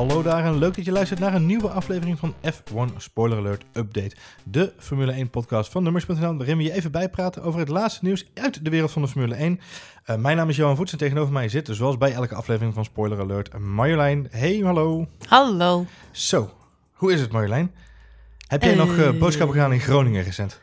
Hallo daar en leuk dat je luistert naar een nieuwe aflevering van F1 Spoiler Alert Update. De Formule 1 podcast van Nummers.nl waarin we je even bijpraten over het laatste nieuws uit de wereld van de Formule 1. Uh, mijn naam is Johan Voets en tegenover mij zit, zoals bij elke aflevering van Spoiler Alert, Marjolein. Hey, hallo. Hallo. Zo, hoe is het Marjolein? Heb jij nog uh, boodschappen gedaan in Groningen recent?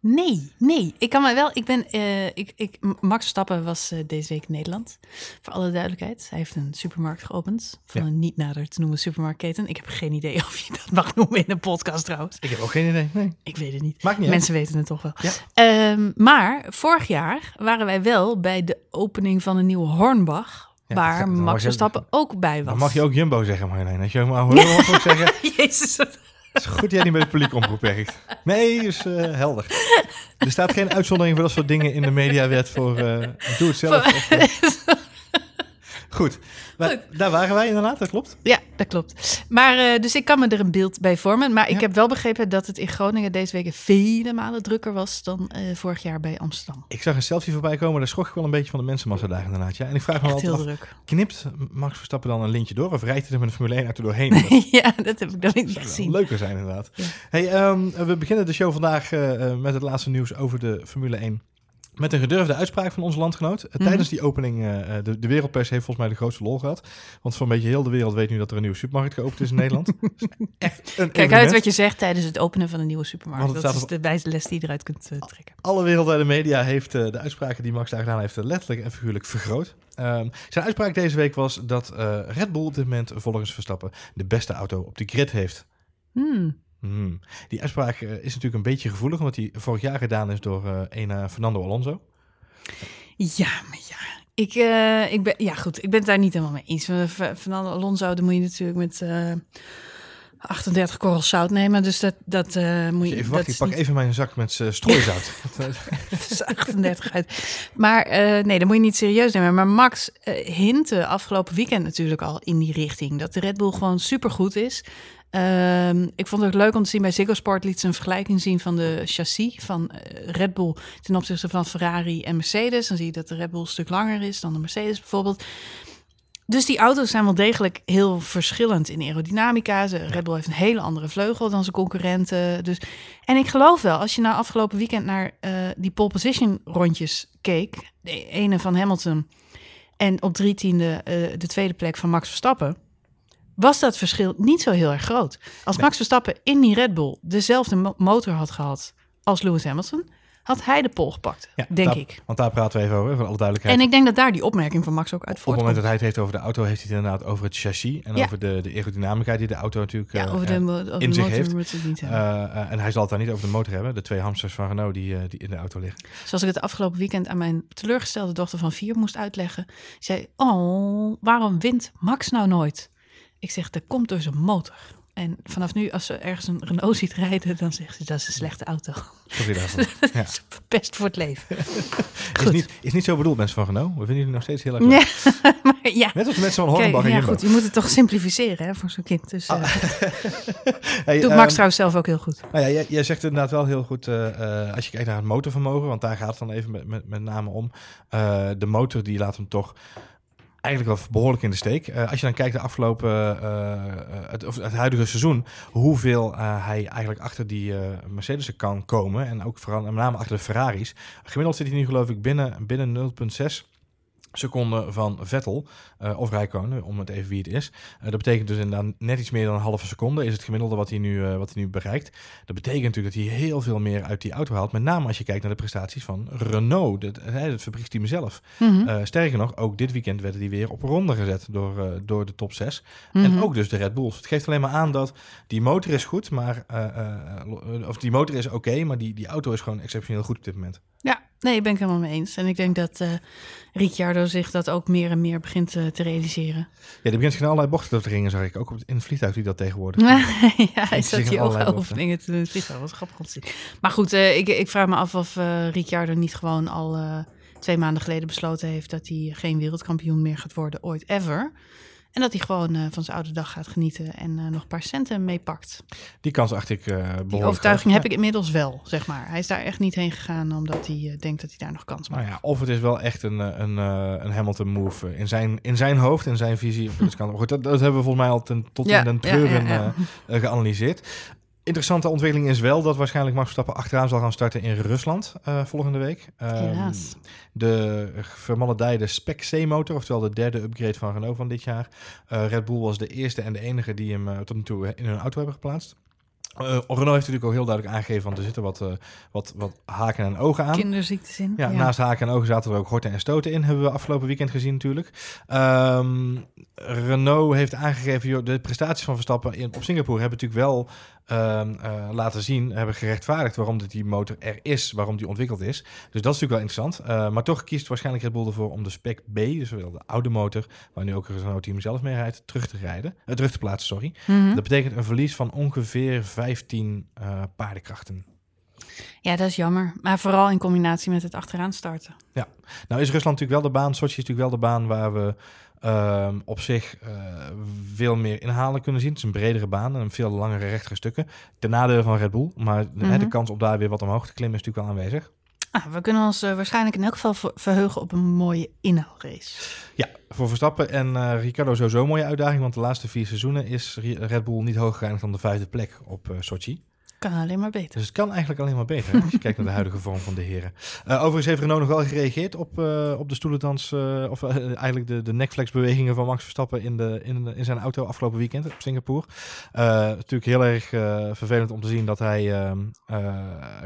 Nee, nee. Ik kan me wel. Ik ben. Uh, ik, ik, Max Verstappen was uh, deze week in Nederland. Voor alle duidelijkheid. Hij heeft een supermarkt geopend. Van ja. een niet nader te noemen supermarktketen. Ik heb geen idee of je dat mag noemen in een podcast trouwens. Ik heb ook geen idee. Nee. Ik weet het niet. Maakt niet Mensen weten het toch wel. Ja. Um, maar vorig jaar waren wij wel bij de opening van een nieuwe Hornbach. Ja, waar Max Verstappen ook bij was. Dan mag je ook Jumbo zeggen, Marjolein. Als je maar Hornbach zeggen. Jezus, het is goed dat jij niet met het publiek omroep werkt. Nee, is uh, helder. Er staat geen uitzondering voor dat soort dingen in de mediawet voor uh, doe het zelf. Of, uh, goed. Maar daar waren wij inderdaad, dat klopt. Ja, dat klopt. Maar uh, dus ik kan me er een beeld bij vormen. Maar ik ja. heb wel begrepen dat het in Groningen deze week vele malen drukker was dan uh, vorig jaar bij Amsterdam. Ik zag een selfie voorbij komen, daar schrok ik wel een beetje van de mensenmassa daar inderdaad. Ja. En ik vraag me altijd heel af, druk. knipt Max Verstappen dan een lintje door of rijdt hij er met een Formule 1 auto doorheen? ja, dat heb ik nog niet gezien. leuker zijn inderdaad. Ja. Hey, um, we beginnen de show vandaag uh, met het laatste nieuws over de Formule 1. Met een gedurfde uitspraak van onze landgenoot. Mm -hmm. Tijdens die opening, uh, de, de wereldpers heeft volgens mij de grootste lol gehad. Want voor een beetje heel de wereld weet nu dat er een nieuwe supermarkt geopend is in Nederland. echt een Kijk uit wat je zegt tijdens het openen van een nieuwe supermarkt. Dat is op... de wijze les die je eruit kunt uh, trekken. Alle wereldwijde media heeft uh, de uitspraken die Max daar gedaan heeft letterlijk en figuurlijk vergroot. Um, zijn uitspraak deze week was dat Red Bull op dit moment volgens Verstappen de beste auto op de grid heeft. Hmm. Hmm. Die uitspraak uh, is natuurlijk een beetje gevoelig, omdat die vorig jaar gedaan is door uh, een uh, Fernando Alonso. Ja, maar ja. Ik, uh, ik ben, ja, goed. Ik ben het daar niet helemaal mee eens. Fernando Alonso, dan moet je natuurlijk met 38 korrels zout nemen. Dus dat, dat moet je. Even wacht, ik pak niet... even mijn zak met strooizout. dat is 38 uit. Maar nee, dat moet je niet serieus nemen. Maar Max hintte afgelopen weekend natuurlijk al in die richting. Dat de Red Bull gewoon supergoed is. Um, ik vond het ook leuk om te zien bij Ziggo Sport liet ze een vergelijking zien van de chassis van uh, Red Bull ten opzichte van Ferrari en Mercedes. Dan zie je dat de Red Bull een stuk langer is dan de Mercedes bijvoorbeeld. Dus die auto's zijn wel degelijk heel verschillend in aerodynamica. Red Bull heeft een hele andere vleugel dan zijn concurrenten. Dus, en ik geloof wel, als je na afgelopen weekend naar uh, die pole position rondjes keek, de ene van Hamilton en op drie tiende uh, de tweede plek van Max Verstappen was dat verschil niet zo heel erg groot. Als Max Verstappen in die Red Bull dezelfde motor had gehad als Lewis Hamilton, had hij de pol gepakt, ja, denk daar, ik. Want daar praten we even over, voor alle duidelijkheid. En ik denk dat daar die opmerking van Max ook uit voortkomt. Op het moment dat hij het heeft over de auto, heeft hij het inderdaad over het chassis en ja. over de, de aerodynamica die de auto natuurlijk ja, over de, over in de zich motor heeft. Het niet uh, uh, en hij zal het daar niet over de motor hebben, de twee hamsters van Renault die, die in de auto liggen. Zoals ik het afgelopen weekend aan mijn teleurgestelde dochter van vier moest uitleggen. Zei, oh, waarom wint Max nou nooit? Ik zeg, dat komt door zijn motor. En vanaf nu, als ze ergens een Renault ziet rijden, dan zegt ze, dat is een slechte auto. Sorry daarvoor. Ja. Best voor het leven. is, niet, is niet zo bedoeld, mensen van Renault. We vinden jullie nog steeds heel erg. Ja, maar ja. Net als de mensen van Hornbach en ja, goed, je moet het toch simplificeren hè, voor zo'n kind. Dus, uh, ah. hey, doet um, Max trouwens zelf ook heel goed. Nou ja, jij, jij zegt inderdaad wel heel goed, uh, uh, als je kijkt naar het motorvermogen, want daar gaat het dan even met, met, met name om. de motor die laat hem toch eigenlijk wel behoorlijk in de steek. Uh, als je dan kijkt de afgelopen, uh, het, of het huidige seizoen, hoeveel hij eigenlijk achter die Mercedes kan komen en ook vooral met name achter de Ferraris. Gemiddeld zit hij nu geloof ik binnen, binnen 0,6 seconden van Vettel uh, of Rijkonen, om het even wie het is. Uh, dat betekent dus inderdaad net iets meer dan een halve seconde is het gemiddelde wat hij nu, uh, wat hij nu bereikt. Dat betekent natuurlijk dat hij heel veel meer uit die auto haalt. Met name als je kijkt naar de prestaties van Renault, het, het fabrieksteam zelf. Mm -hmm. sterker nog, ook dit weekend werden die weer op ronde gezet door, door de top 6. Mm -hmm. En ook dus de Red Bulls. Het geeft alleen maar aan dat die motor is goed, maar of die motor is oké, okay, maar die, die auto is gewoon exceptioneel goed op dit moment. Ja, nee, ben ik helemaal mee eens. En ik denk dat uh, Ricciardo zich dat ook meer en meer begint uh, te realiseren. Ja, die begint geen allerlei bochten te ringen, zag ik. Ook in het vliegtuig die dat tegenwoordig. ja, hij zat die oefeningen te doen in het vliegtuig. Was grappig om te zien. Maar goed, uh, ik, ik vraag me af of Ricciardo niet gewoon al twee maanden geleden besloten heeft dat hij geen wereldkampioen meer gaat worden, ooit ever. En dat hij gewoon uh, van zijn oude dag gaat genieten en uh, nog een paar centen meepakt. Die kans acht ik uh, behoorlijk. Die overtuiging heb ik inmiddels wel, zeg maar. Hij is daar echt niet heen gegaan omdat hij denkt dat hij daar nog kans maakt. Nou ja, of het is wel echt een, een, een Hamilton move in zijn, in zijn hoofd, in zijn visie. kan, goed, dat, dat, hebben we volgens mij al ten, tot ja, in den treuren ja, geanalyseerd. Interessante ontwikkeling is wel dat waarschijnlijk Max Verstappen achteraan zal gaan starten in Rusland uh, volgende week. Um, de vermaledijde Spec C-motor, oftewel de derde upgrade van Renault van dit jaar. Uh, Red Bull was de eerste en de enige die hem uh, tot nu toe in hun auto hebben geplaatst. Uh, Renault heeft natuurlijk al heel duidelijk aangegeven, want er zitten wat, uh, wat, wat haken en ogen aan. Kinderziektes in. Ja, ja, naast haken en ogen zaten er ook horten en stoten in, hebben we afgelopen weekend gezien natuurlijk. Um, Renault heeft aangegeven, joh, de prestaties van Verstappen in, op Singapore hebben natuurlijk wel laten zien, hebben gerechtvaardigd waarom die motor er is, waarom die ontwikkeld is. Dus dat is natuurlijk wel interessant. Uh, maar toch kiest waarschijnlijk Red Bull ervoor om de Spec B, dus wel de oude motor, waar nu ook het Renault-team zelf mee rijdt, terug te rijden, uh, terug te plaatsen, sorry. Mm -hmm. Dat betekent een verlies van ongeveer 15 paardenkrachten. Ja, dat is jammer. Maar vooral in combinatie met het achteraan starten. Ja, nou is Rusland natuurlijk wel de baan, Sochi is natuurlijk wel de baan waar we um, op zich uh, veel meer inhalen kunnen zien. Het is een bredere baan en veel langere rechtere stukken. Ten nadele van Red Bull, maar mm -hmm. de kans om daar weer wat omhoog te klimmen is natuurlijk wel aanwezig. Ah, we kunnen ons uh, waarschijnlijk in elk geval verheugen op een mooie inhaalrace. Ja, voor Verstappen en uh, Ricardo sowieso een mooie uitdaging, want de laatste vier seizoenen is Red Bull niet hoger geëindigd dan de vijfde plek op Sochi. Kan alleen maar beter. Dus het kan eigenlijk alleen maar beter als je kijkt naar de huidige vorm van de heren. Uh, overigens heeft Renault nog wel gereageerd op, uh, op de stoelendans, uh, of eigenlijk de, de nekflexbewegingen van Max Verstappen in, de, in, in zijn auto afgelopen weekend op Singapore. natuurlijk heel erg vervelend om te zien dat hij ehm,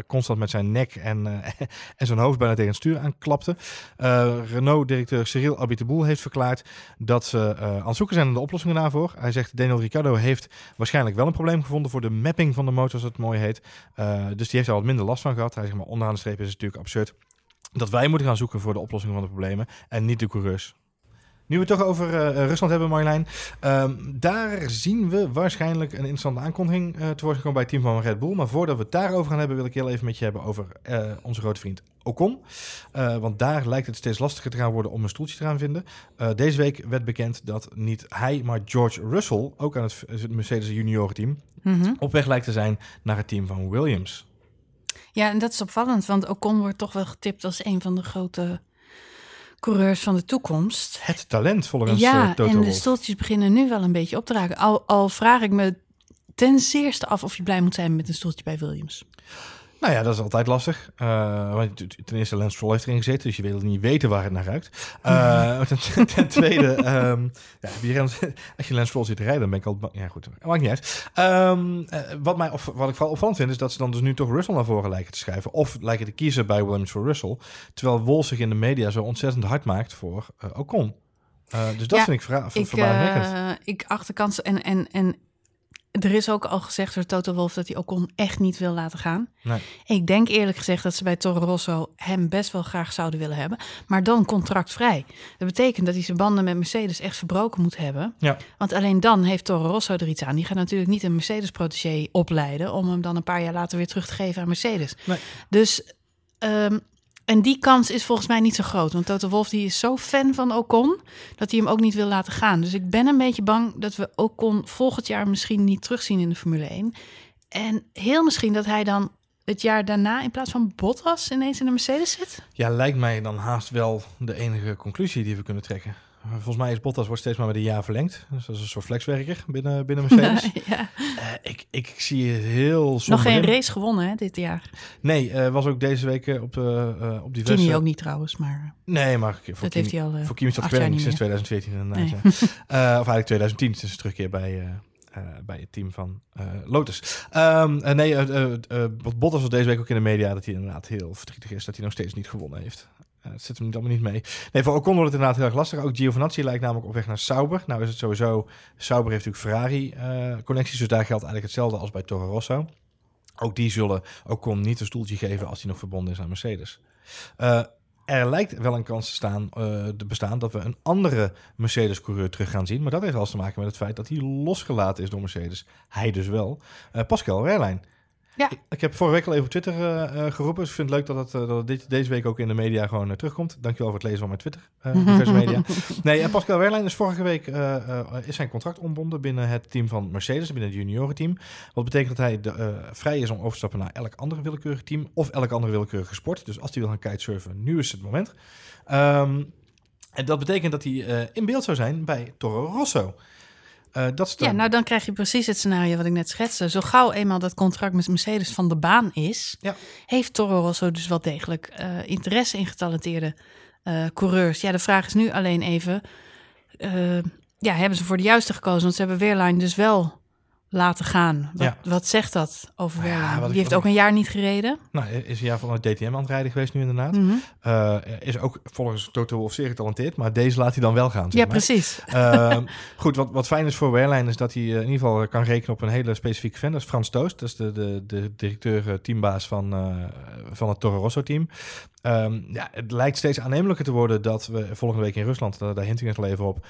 constant met zijn nek en, en zijn hoofd bijna tegen het stuur aanklapte. Renault-directeur Cyril Abiteboul heeft verklaard dat ze aan het zoeken zijn naar de oplossingen daarvoor. Hij zegt Daniel Ricciardo heeft waarschijnlijk wel een probleem gevonden voor de mapping van de motor, zoals het mooi heet. Uh, dus die heeft er wat minder last van gehad. Hij zegt maar onderaan de streep is het natuurlijk absurd dat wij moeten gaan zoeken voor de oplossing van de problemen en niet de coureurs. Nu we het toch over uh, Rusland hebben, Marjolein. Um, daar zien we waarschijnlijk een interessante aankondiging uh, te worden gekomen bij het team van Red Bull. Maar voordat we het daarover gaan hebben, wil ik heel even met je hebben over uh, onze grote vriend Ocon. want daar lijkt het steeds lastiger te gaan worden om een stoeltje te gaan vinden. deze week werd bekend dat niet hij, maar George Russell, ook aan het, het Mercedes juniorenteam, mm -hmm. op weg lijkt te zijn naar het team van Williams. Ja, en dat is opvallend, want Ocon wordt toch wel getipt als een van de grote coureurs van de toekomst. Het talent volgens ja, Toto en de stoeltjes beginnen nu wel een beetje op te raken. Al, al vraag ik me ten zeerste af of je blij moet zijn met een stoeltje bij Williams. Nou ja, dat is altijd lastig. Uh, want ten eerste, Lance Stroll heeft erin gezeten, dus je wil niet weten waar het naar ruikt. Uh, ten, ten, tweede, um, ja, als je Lance Stroll ziet rijden, dan ben ik al... Ja goed, maakt niet uit. Um, uh, wat, mij of, wat ik vooral opvallend vind, is dat ze dan dus nu toch Russell naar voren lijken te schrijven. Of lijken te kiezen bij Williams voor Russell. Terwijl Wolf zich in de media zo ontzettend hard maakt voor Ocon. dus dat ja, vind ik ver ik, verbazingwekkend. ik acht de kansen en... en, en er is ook al gezegd door Toto Wolff dat hij Ocon echt niet wil laten gaan. Nee. Ik denk eerlijk gezegd dat ze bij Toro Rosso hem best wel graag zouden willen hebben. Maar dan contractvrij. Dat betekent dat hij zijn banden met Mercedes echt verbroken moet hebben. Ja. Want alleen dan heeft Toro Rosso er iets aan. Die gaat natuurlijk niet een Mercedes-protégé opleiden... om hem dan een paar jaar later weer terug te geven aan Mercedes. Nee. Dus... Um, en die kans is volgens mij niet zo groot. Want Toto Wolff die is zo fan van Ocon... dat hij hem ook niet wil laten gaan. Dus ik ben een beetje bang dat we Ocon volgend jaar misschien niet terugzien in de Formule 1. En heel misschien dat hij dan het jaar daarna in plaats van Bottas ineens in de Mercedes zit. Ja, lijkt mij dan haast wel de enige conclusie die we kunnen trekken. Volgens mij is Bottas wordt steeds maar met een jaar verlengd. Dus dat is een soort flexwerker binnen, binnen Mercedes. ja. Uh, ik, ik zie het heel Nog geen race gewonnen hè, dit jaar. Nee, uh, was ook deze week op, uh, op diverse... Kimi ook niet trouwens, maar... Nee, maar voor dat Kimi, heeft hij al voor Kimi staat sinds 2014 inderdaad. Nee. Ja. of eigenlijk 2010, sinds terugkeer bij... Uh, bij het team van uh, Lotus. Um, uh, nee, wat Bottas was deze week ook in de media dat hij inderdaad heel verdrietig is dat hij nog steeds niet gewonnen heeft. Uh, zit hem allemaal niet mee. Nee, voor Ocon wordt het inderdaad heel erg lastig. Ook Giovinazzi lijkt namelijk op weg naar Sauber. Nou is het sowieso... Sauber heeft natuurlijk Ferrari-connecties, dus daar geldt eigenlijk hetzelfde als bij Toro Rosso. Ook die zullen Ocon niet een stoeltje geven als hij nog verbonden is aan Mercedes. Uh, er lijkt wel een kans te, staan, te bestaan dat we een andere Mercedes-coureur terug gaan zien. Maar dat heeft alles te maken met het feit dat hij losgelaten is door Mercedes. Hij dus wel. Pascal Wehrlein. Ja. Ik, heb vorige week al even op Twitter eh, eh, geroepen. Dus ik vind het leuk dat het, eh, dat het dit, deze week ook in de media gewoon terugkomt. Dankjewel voor het lezen van mijn Twitter, eh, diverse media. Nee, en Pascal Wehrlein is vorige week is zijn contract ontbonden binnen het team van Mercedes, binnen het juniorenteam. Wat betekent dat hij de, vrij is om over te stappen naar elk andere willekeurig team of elk andere willekeurige sport. Dus als hij wil gaan kitesurfen, nu is het moment. Ehm, en dat betekent dat hij in beeld zou zijn bij Toro Rosso. Eh, dat is de- Ja, nou dan krijg je precies het scenario wat ik net schetste. Zo gauw eenmaal dat contract met Mercedes van de baan is, Ja. heeft Toro Rosso dus wel degelijk eh, interesse in getalenteerde eh, coureurs. Ja, de vraag is nu alleen even, ja, hebben ze voor de juiste gekozen? Want ze hebben Wehrlein dus wel laten gaan. Wat, Ja. wat zegt dat over Ja, ik- Die heeft ook een jaar niet gereden. Nou, is een jaar van het DTM aan het rijden geweest nu inderdaad. Mhm. Eh, is ook volgens Toto Wolff zeer getalenteerd, maar deze laat hij dan wel gaan. zeg Ja, maar. precies. Ehm, goed, wat, wat fijn is voor Wehrlein is dat hij eh, in ieder geval kan rekenen op een hele specifieke fan. Dat is Frans Toost, dat is de, de, de directeur, eh, teambaas van, van het Toro Rosso team. Ehm, ja, het lijkt steeds aannemelijker te worden dat we volgende week in Rusland, daar, daar hint ik net al even op,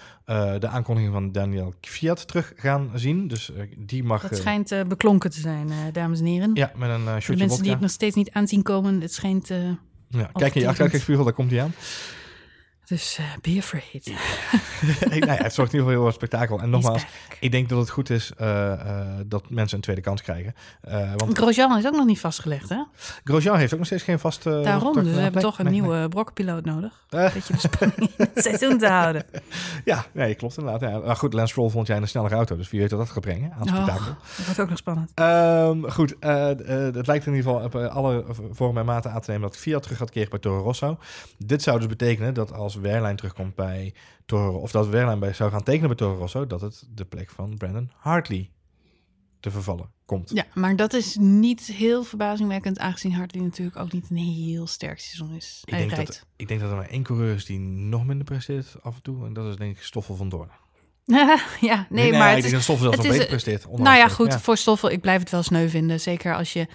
de aankondiging van Daniel Kvyat terug gaan zien. Dus die mag... Dat eh, schijnt eh, beklonken te zijn, eh, dames en heren. ja, met een uh, de shotje mensen vodka. die het nog steeds niet aanzien komen, het schijnt... Ja, kijk in je Overtuigend. achteruitkijkspiegel, daar komt hij aan. Dus eh, be afraid. nou ja, het zorgt in ieder geval heel wat spektakel. En nogmaals, ik denk dat het goed is eh, eh, dat mensen een tweede kans krijgen. Want Grosjean is ook nog niet vastgelegd, hè? Grosjean heeft ook nog steeds geen vaste... Daarom, dus we hebben nee, toch een nee, nieuwe nodig. nee. Eh, Een beetje de spanning in het seizoen te houden. ja, nee, klopt inderdaad. Ja. Maar goed, Lance Stroll vond jij een snellere auto. Dus wie weet wat dat gaat brengen aan Oh, spektakel. dat wordt ook nog spannend. Ehm, goed, het lijkt in ieder geval op alle vormen en maten aan te nemen dat Fiat terug gaat keren bij Toro Rosso. Dit zou dus betekenen dat als Wehrlein terugkomt bij Toro, of dat Wehrlein bij zou gaan tekenen bij Toro Rosso, dat het de plek van Brandon Hartley te vervallen komt. Ja, maar dat is niet heel verbazingwekkend, aangezien Hartley natuurlijk ook niet een heel sterk seizoen is. Ik denk, dat, ik denk dat er maar één coureur is die nog minder presteert af en toe. En dat is denk ik Stoffel van Doorn. ja, nee, maar ik het denk is, dat Stoffel zelfs nog beter presteert. nou ja, goed, voor Stoffel, ik blijf het wel sneu vinden. Zeker als je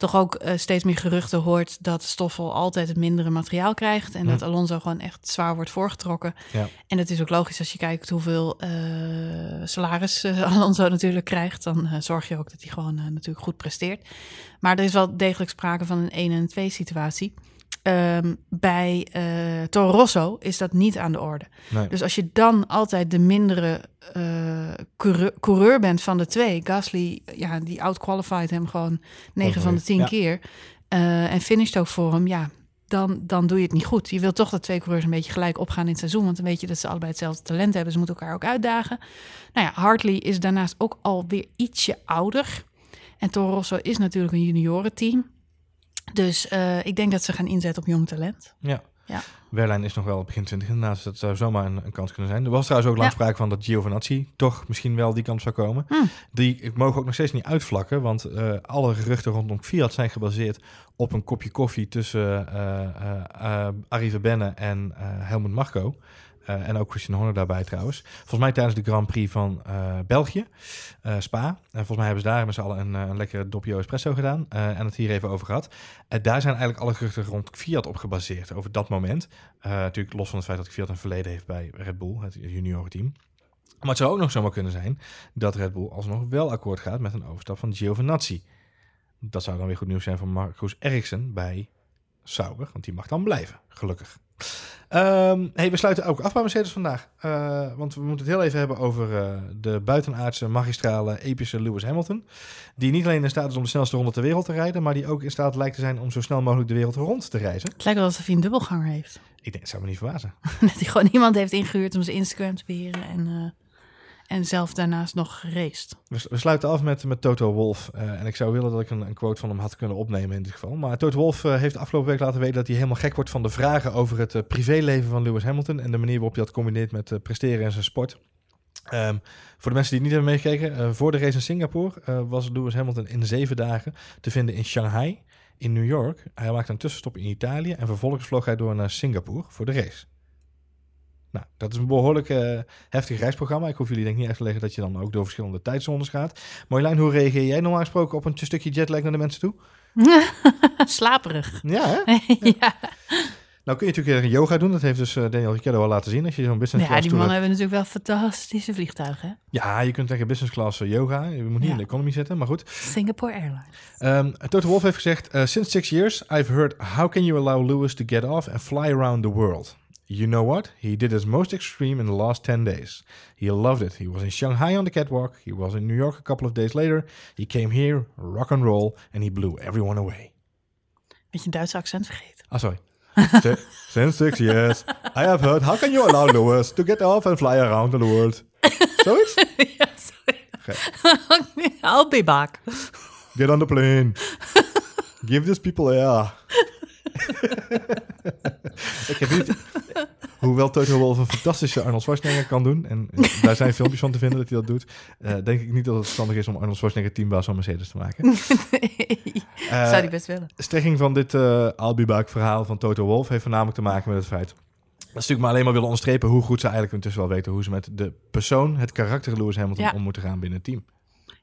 toch ook eh, steeds meer geruchten hoort dat Stoffel altijd het mindere materiaal krijgt. En Hm. dat Alonso gewoon echt zwaar wordt voorgetrokken. Ja. En dat is ook logisch als je kijkt hoeveel eh, salaris eh, Alonso natuurlijk krijgt. Dan zorg je ook dat hij gewoon natuurlijk goed presteert. Maar er is wel degelijk sprake van een 1 en 2 situatie. Ehm, bij eh Toro Rosso is dat niet aan de orde. Nee. Dus als je dan altijd de mindere eh, coureur, coureur bent van de twee, Gasly, ja, die outqualified hem gewoon 9 van de 10 Ja. keer. eh, en finisht ook voor hem, ja, dan, dan doe je het niet goed. Je wilt toch dat twee coureurs een beetje gelijk opgaan in het seizoen, want dan weet je dat ze allebei hetzelfde talent hebben. Ze moeten elkaar ook uitdagen. Nou ja, Hartley is daarnaast ook alweer ietsje ouder. En Toro Rosso is natuurlijk een juniorenteam. Dus eh, ik denk dat ze gaan inzetten op jong talent. Ja. Ja. Wehrlein is nog wel begin 20 inderdaad, dus dat zou zomaar een, een kans kunnen zijn. Er was trouwens ook lang Ja. sprake van dat Giovinazzi toch misschien wel die kant zou komen. Hmm. Die ik mogen ook nog steeds niet uitvlakken, want eh, alle geruchten rondom Fiat zijn gebaseerd op een kopje koffie tussen eh eh, Arie Verbenne en Helmut Marko. Eh, en ook Christian Horner daarbij trouwens. Volgens mij tijdens de Grand Prix van eh, België, eh, Spa. En volgens mij hebben ze daar met z'n allen een, lekkere doppio espresso gedaan. en het hier even over gehad. Daar zijn eigenlijk alle geruchten rond Fiat op gebaseerd. Over dat moment. Natuurlijk los van het feit dat Fiat een verleden heeft bij Red Bull, het juniorenteam. Maar het zou ook nog zomaar kunnen zijn dat Red Bull alsnog wel akkoord gaat met een overstap van Giovinazzi. Dat zou dan weer goed nieuws zijn voor Marcus Ericsson bij Sauber, want die mag dan blijven, gelukkig. Ehm, hey, we sluiten ook af bij Mercedes vandaag. Eh, want we moeten het heel even hebben over eh, de buitenaardse, magistrale, epische Lewis Hamilton. Die niet alleen in staat is om de snelste ronde ter wereld te rijden, maar die ook in staat lijkt te zijn om zo snel mogelijk de wereld rond te reizen. Het lijkt wel alsof hij een dubbelganger heeft. Ik denk, het zou me niet verbazen. Dat hij gewoon iemand heeft ingehuurd om zijn Instagram te beheren en, eh, en zelf daarnaast nog geraced. We, sluiten af met, met Toto Wolff. Eh, en ik zou willen dat ik een, een quote van hem had kunnen opnemen in dit geval. Maar Toto Wolff eh, heeft afgelopen week laten weten dat hij helemaal gek wordt van de vragen over het eh, privéleven van Lewis Hamilton. En de manier waarop hij dat combineert met presteren in zijn sport. Ehm, voor de mensen die het niet hebben meegekeken, voor de race in Singapore was Lewis Hamilton in zeven dagen te vinden in Shanghai, in New York. Hij maakte een tussenstop in Italië en vervolgens vloog hij door naar Singapore voor de race. Nou, dat is een behoorlijk eh, heftig reisprogramma. Ik hoef jullie denk ik niet uit te leggen dat je dan ook door verschillende tijdzones gaat. Marjolein, hoe reageer jij normaal gesproken op een stukje jetlag naar de mensen toe? Slaperig. Ja, hè? ja. Nou, Nou kun je natuurlijk weer yoga doen. Dat heeft dus eh, Daniel Ricciardo al laten zien. Als je zo'n business Ja, class die tour mannen hebben natuurlijk wel fantastische vliegtuigen. Ja, je kunt tegen business class eh, yoga. Je moet niet Ja. in de economy zitten, maar goed. Singapore Airlines. Um, Toto Wolff heeft gezegd... eh, Since six years, I've heard... How can you allow Lewis to get off and fly around the world? You know what? He did his most extreme in the last 10 days. He loved it. He was in Shanghai on the catwalk. He was in New York a couple of days later. He came here, rock and roll, and he blew everyone away. Met je Duitse accent vergeten. Ah, sorry. Since six years, I have heard... How can you allow Lewis to get off and fly around the world? Zoiets? ja, sorry. I'll be back. Get on the plane. Give these people air. ik heb niet... Hoewel Toto Wolff een fantastische Arnold Schwarzenegger kan doen... en daar zijn filmpjes van te vinden dat hij dat doet... eh, denk ik niet dat het verstandig is om Arnold Schwarzenegger teambaas van Mercedes te maken. Eh, Zou die best willen. strekking van dit eh I'll be back verhaal van Toto Wolff... heeft voornamelijk te maken met het feit... Dat ze natuurlijk maar alleen maar willen onderstrepen hoe goed ze eigenlijk intussen wel weten hoe ze met de persoon, het karakter Lewis Hamilton Ja. om moeten gaan binnen het team.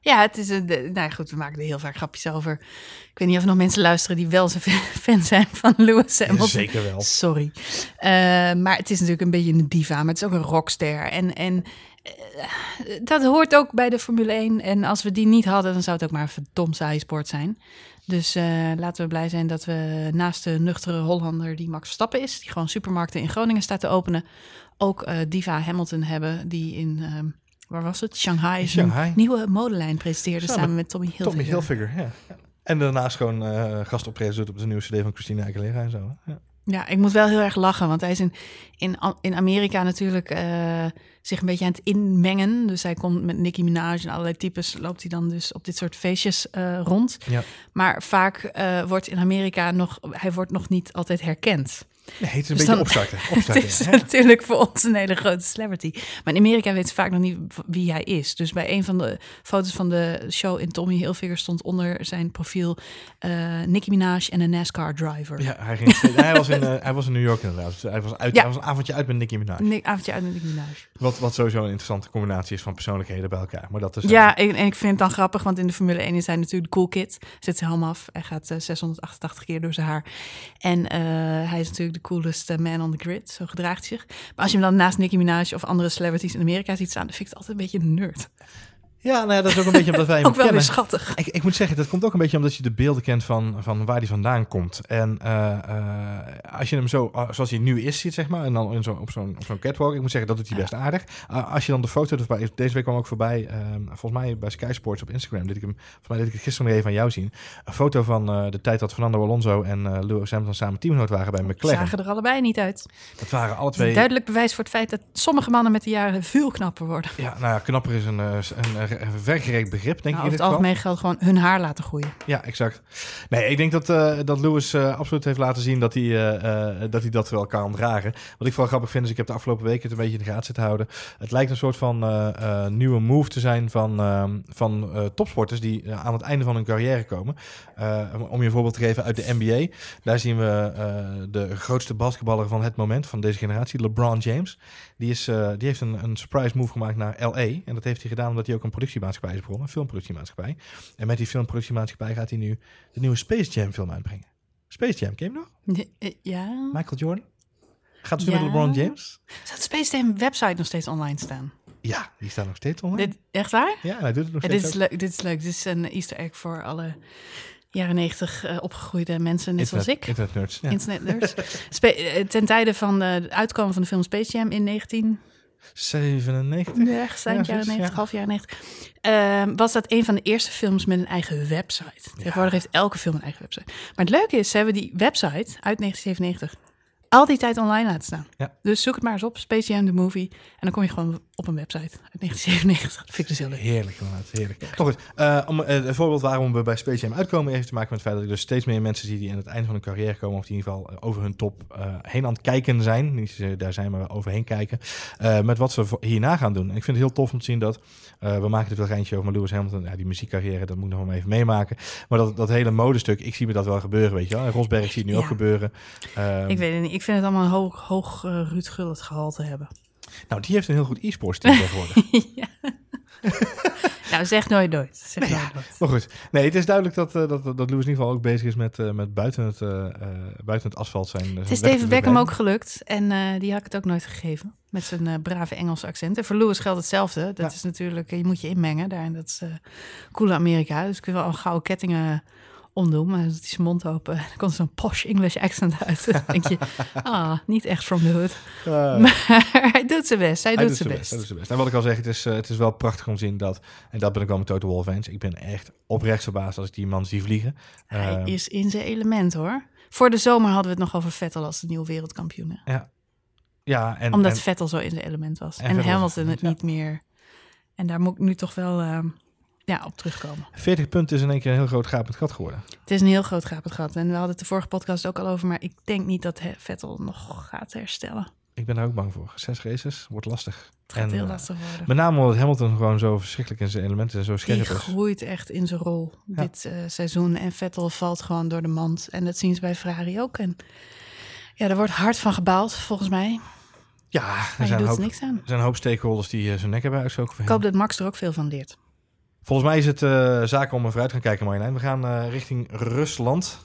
Ja, het is een. Nou ja, goed, we maken er heel vaak grapjes over. Ik weet niet of er nog mensen luisteren die wel zijn fan zijn van Lewis Hamilton. Zeker wel. Sorry. Eh, maar het is natuurlijk een beetje een diva, maar het is ook een rockster. En, en eh, dat hoort ook bij de Formule 1. En als we die niet hadden, dan zou het ook maar een verdomd saaie sport zijn. Dus eh, laten we blij zijn dat we naast de nuchtere Hollander die Max Verstappen is, die gewoon supermarkten in Groningen staat te openen, ook diva Hamilton hebben, die in, ehm, waar was het? Shanghai, Shanghai. nieuwe modelijn presenteerde Samen samen, met Tommy Hilfiger. Tommy Hilfiger, ja. En daarnaast gewoon eh gastoptredens doet op de nieuwe CD van Christina Aguilera en zo. Ja. Ja, ik moet wel heel erg lachen, want hij is in, in, in Amerika natuurlijk eh, zich een beetje aan het inmengen. Dus hij komt met Nicki Minaj en allerlei types, loopt hij dan dus op dit soort feestjes eh, rond. Ja. Maar vaak eh, wordt in Amerika nog, hij wordt nog niet altijd herkend. Nee, het is een Dus beetje dan- opstarten. Het is natuurlijk voor ons een hele grote celebrity. Maar in Amerika weten ze vaak nog niet wie hij is. Dus bij een van de foto's van de show in Tommy Hilfiger stond onder zijn profiel eh Nicki Minaj en een NASCAR driver. Ja, hij, ging hij, was in, eh, hij was in New York inderdaad. Dus hij, was uit, Ja. hij was een avondje uit met Nicki Minaj. Nick, avondje uit met Nicki Minaj. Wat, wat sowieso een interessante combinatie is van persoonlijkheden bij elkaar. Maar dat is Ja, en, en ik vind het dan grappig, want in de Formule 1 is hij natuurlijk de cool kid. Zet zijn helm af. Hij gaat eh, 688 keer door zijn haar. En eh, hij is natuurlijk de coolest eh, man on the grid. Zo gedraagt hij zich. Maar als je hem dan naast Nicki Minaj of andere celebrities in Amerika ziet staan, dan vind ik het altijd een beetje nerd. Ja, nou ja, dat is ook een beetje omdat wij hem Ook wel weer kennen. schattig. Ik, ik moet zeggen, dat komt ook een beetje omdat je de beelden kent van, van waar hij vandaan komt. En eh, eh, als je hem zo, uh, zoals hij nu is, ziet, zeg maar, en dan in zo, op zo'n op zo'n catwalk, ik moet zeggen, dat doet hij best aardig. Uh, als je dan de foto, erbij- deze week kwam ook voorbij, eh, volgens mij bij Sky Sports op Instagram, dit ik hem, volgens mij deed ik het gisteren nog even aan jou zien, een foto van eh, de tijd dat Fernando Alonso en Lewis Hamilton samen teamgenoot waren bij Ze McLaren. zagen er allebei niet uit. Dat waren alle twee... duidelijk bewijs voor het feit dat sommige mannen met de jaren veel knapper worden. Ja, nou ja, knapper is een, een, een vergerekt begrip, denk Nou, ik over het algemeen geldt gewoon hun haar laten groeien. Ja, exact. Nee, ik denk dat, eh, dat Lewis eh, absoluut heeft laten zien dat hij, eh, dat hij dat wel kan dragen. Wat ik vooral grappig vind, is ik heb de afgelopen weken het een beetje in de gaten zitten houden. Het lijkt een soort van nieuwe move te zijn van, ehm, van topsporters die aan het einde van hun carrière komen. Om je een voorbeeld te geven uit de NBA. Daar zien we de grootste basketballer van het moment, van deze generatie, LeBron James. Die, is, die heeft een, een surprise move gemaakt naar LA. En dat heeft hij gedaan omdat hij ook een productiemaatschappij is begonnen, een filmproductiemaatschappij. En met die filmproductiemaatschappij gaat hij nu de nieuwe Space Jam film uitbrengen. Space Jam, ken je nog? Eh, Ja. Michael Jordan? Gaat dus Ja. met LeBron James? De Space Jam website nog steeds online staan? Ja, die staat nog steeds online. Dit, echt waar? Ja, hij doet het nog Ja, steeds. dit, is leuk, dit is leuk. Dit is een Easter egg voor alle jaren negentig eh, opgegroeide mensen, net zoals ik. Internet nerds. Ja. Internet nerds. Eh, ten tijde van het uitkomen van de film Space Jam in 19... 97? Ja, ergens eind Ja, jaren zoiets, 90, ja. half jaren 90. Ehm, was dat een van de eerste films met een eigen website. Tegenwoordig heeft elke film een eigen website. Maar het leuke is, ze hebben die website uit 1997 al die tijd online laten staan. Ja. Dus zoek het maar eens op, Space Jam, de movie. En dan kom je gewoon op een website uit 1997. Dat vind ik dus heel leuk. Heerlijk, inderdaad. Heerlijk. Goed, eh, om, eh, een voorbeeld waarom we bij Space Jam uitkomen... heeft te maken met het feit dat ik dus steeds meer mensen zie... die aan het einde van hun carrière komen... of die in ieder geval eh, over hun top heen aan het kijken zijn. Niet zozeer daar zijn, maar overheen kijken. met wat ze hierna gaan doen. En ik vind het heel tof om te zien dat... we maken er veel geintje over, maar Lewis Hamilton... Ja, die muziekcarrière, dat moet nog maar even meemaken. Maar dat, dat hele modestuk, ik zie me dat wel gebeuren, weet je wel. En Rosberg zie je nu ook gebeuren. Ehm, Ik weet het niet. Ik vind het allemaal een hoog, hoog Ruud Gullit gehalte hebben. Nou, die heeft een heel goed e-sports team tegenwoordig. ja. Nou, zeg nooit nooit. Zeg Nee, nooit nooit. Maar goed, nee, het is duidelijk dat, eh, dat, dat Lewis in ieder geval ook bezig is met, eh, met buiten, het, eh, buiten het asfalt zijn. Het is David Beckham ook gelukt. En die had ik het ook nooit gegeven. Met zijn brave Engelse accent. En voor Lewis geldt hetzelfde. Dat Ja. is natuurlijk, je moet je inmengen daar in dat eh coole Amerika. Dus kun je wel een gouden kettingen omdoen. Maar doet hij zijn mond open. Dan komt zo'n posh English accent uit. Dan denk je, ah, niet echt from the hood. Maar hij doet zijn best. Hij, Hij doet zijn best. Hij doet zijn best. En wat ik al zeg, het is, eh, het is wel prachtig om te zien dat, en dat ben ik wel met Total Wolf eens, ik ben echt oprecht verbaasd als ik die man zie vliegen. Hij Eh, is in zijn element hoor. Voor de zomer hadden we het nog over Vettel als de nieuwe wereldkampioen. hè. ja, en, Omdat en, Vettel zo in zijn element was. en En, Hamilton het niet meer. En daar moet ik nu toch wel eh, ja, op terugkomen. 40 punten is in één keer een heel groot gapend gat geworden. Het is een heel groot gapend gat. En we hadden het de vorige podcast ook al over. Maar ik denk niet dat Vettel nog gaat herstellen. Ik ben daar ook bang voor. Zes races wordt lastig. Het gaat En, heel eh, lastig worden. Met name omdat Hamilton gewoon zo verschrikkelijk in zijn elementen en zo scherp is. groeit echt in zijn rol dit eh, seizoen. En Vettel valt gewoon door de mand. En dat zien ze bij Ferrari ook. En ja, er wordt hard van gebaald, volgens mij. Ja, er zijn, hoop, er niks aan. er zijn een hoop stakeholders die eh, zijn nek hebben uitgestoken Ik hoop dat Max er ook veel van leert. Volgens mij is het eh zaken om er vooruit te gaan kijken, Marjolein. We gaan eh, richting Rusland.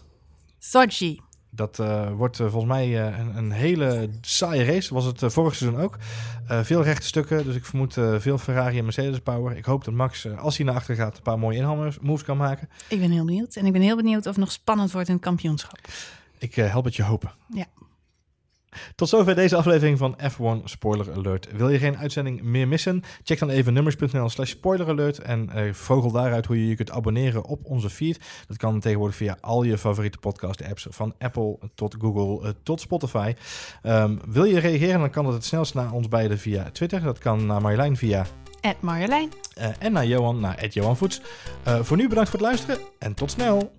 Sochi. Dat eh, wordt volgens mij een, een hele saaie race. Was het vorig seizoen ook. Veel rechte stukken, dus ik vermoed veel Ferrari en Mercedes power. Ik hoop dat Max, als hij naar achter gaat, een paar mooie inhaalmoves kan maken. Ik ben heel benieuwd. En ik ben heel benieuwd of het nog spannend wordt in het kampioenschap. Ik help het je hopen. Ja. Tot zover deze aflevering van F1 Spoiler Alert. Wil je geen uitzending meer missen? Check dan even nummers.nl slash spoiler alert en eh, vogel daaruit hoe je je kunt abonneren op onze feed. Dat kan tegenwoordig via al je favoriete podcast apps, van Apple tot Google eh, tot Spotify. Ehm, wil je reageren, dan kan dat het snelst naar ons beiden via Twitter. Dat kan naar Marjolein via Marjolein. eh, en naar Johan, naar Johan Voets. Eh, voor nu bedankt voor het luisteren en tot snel!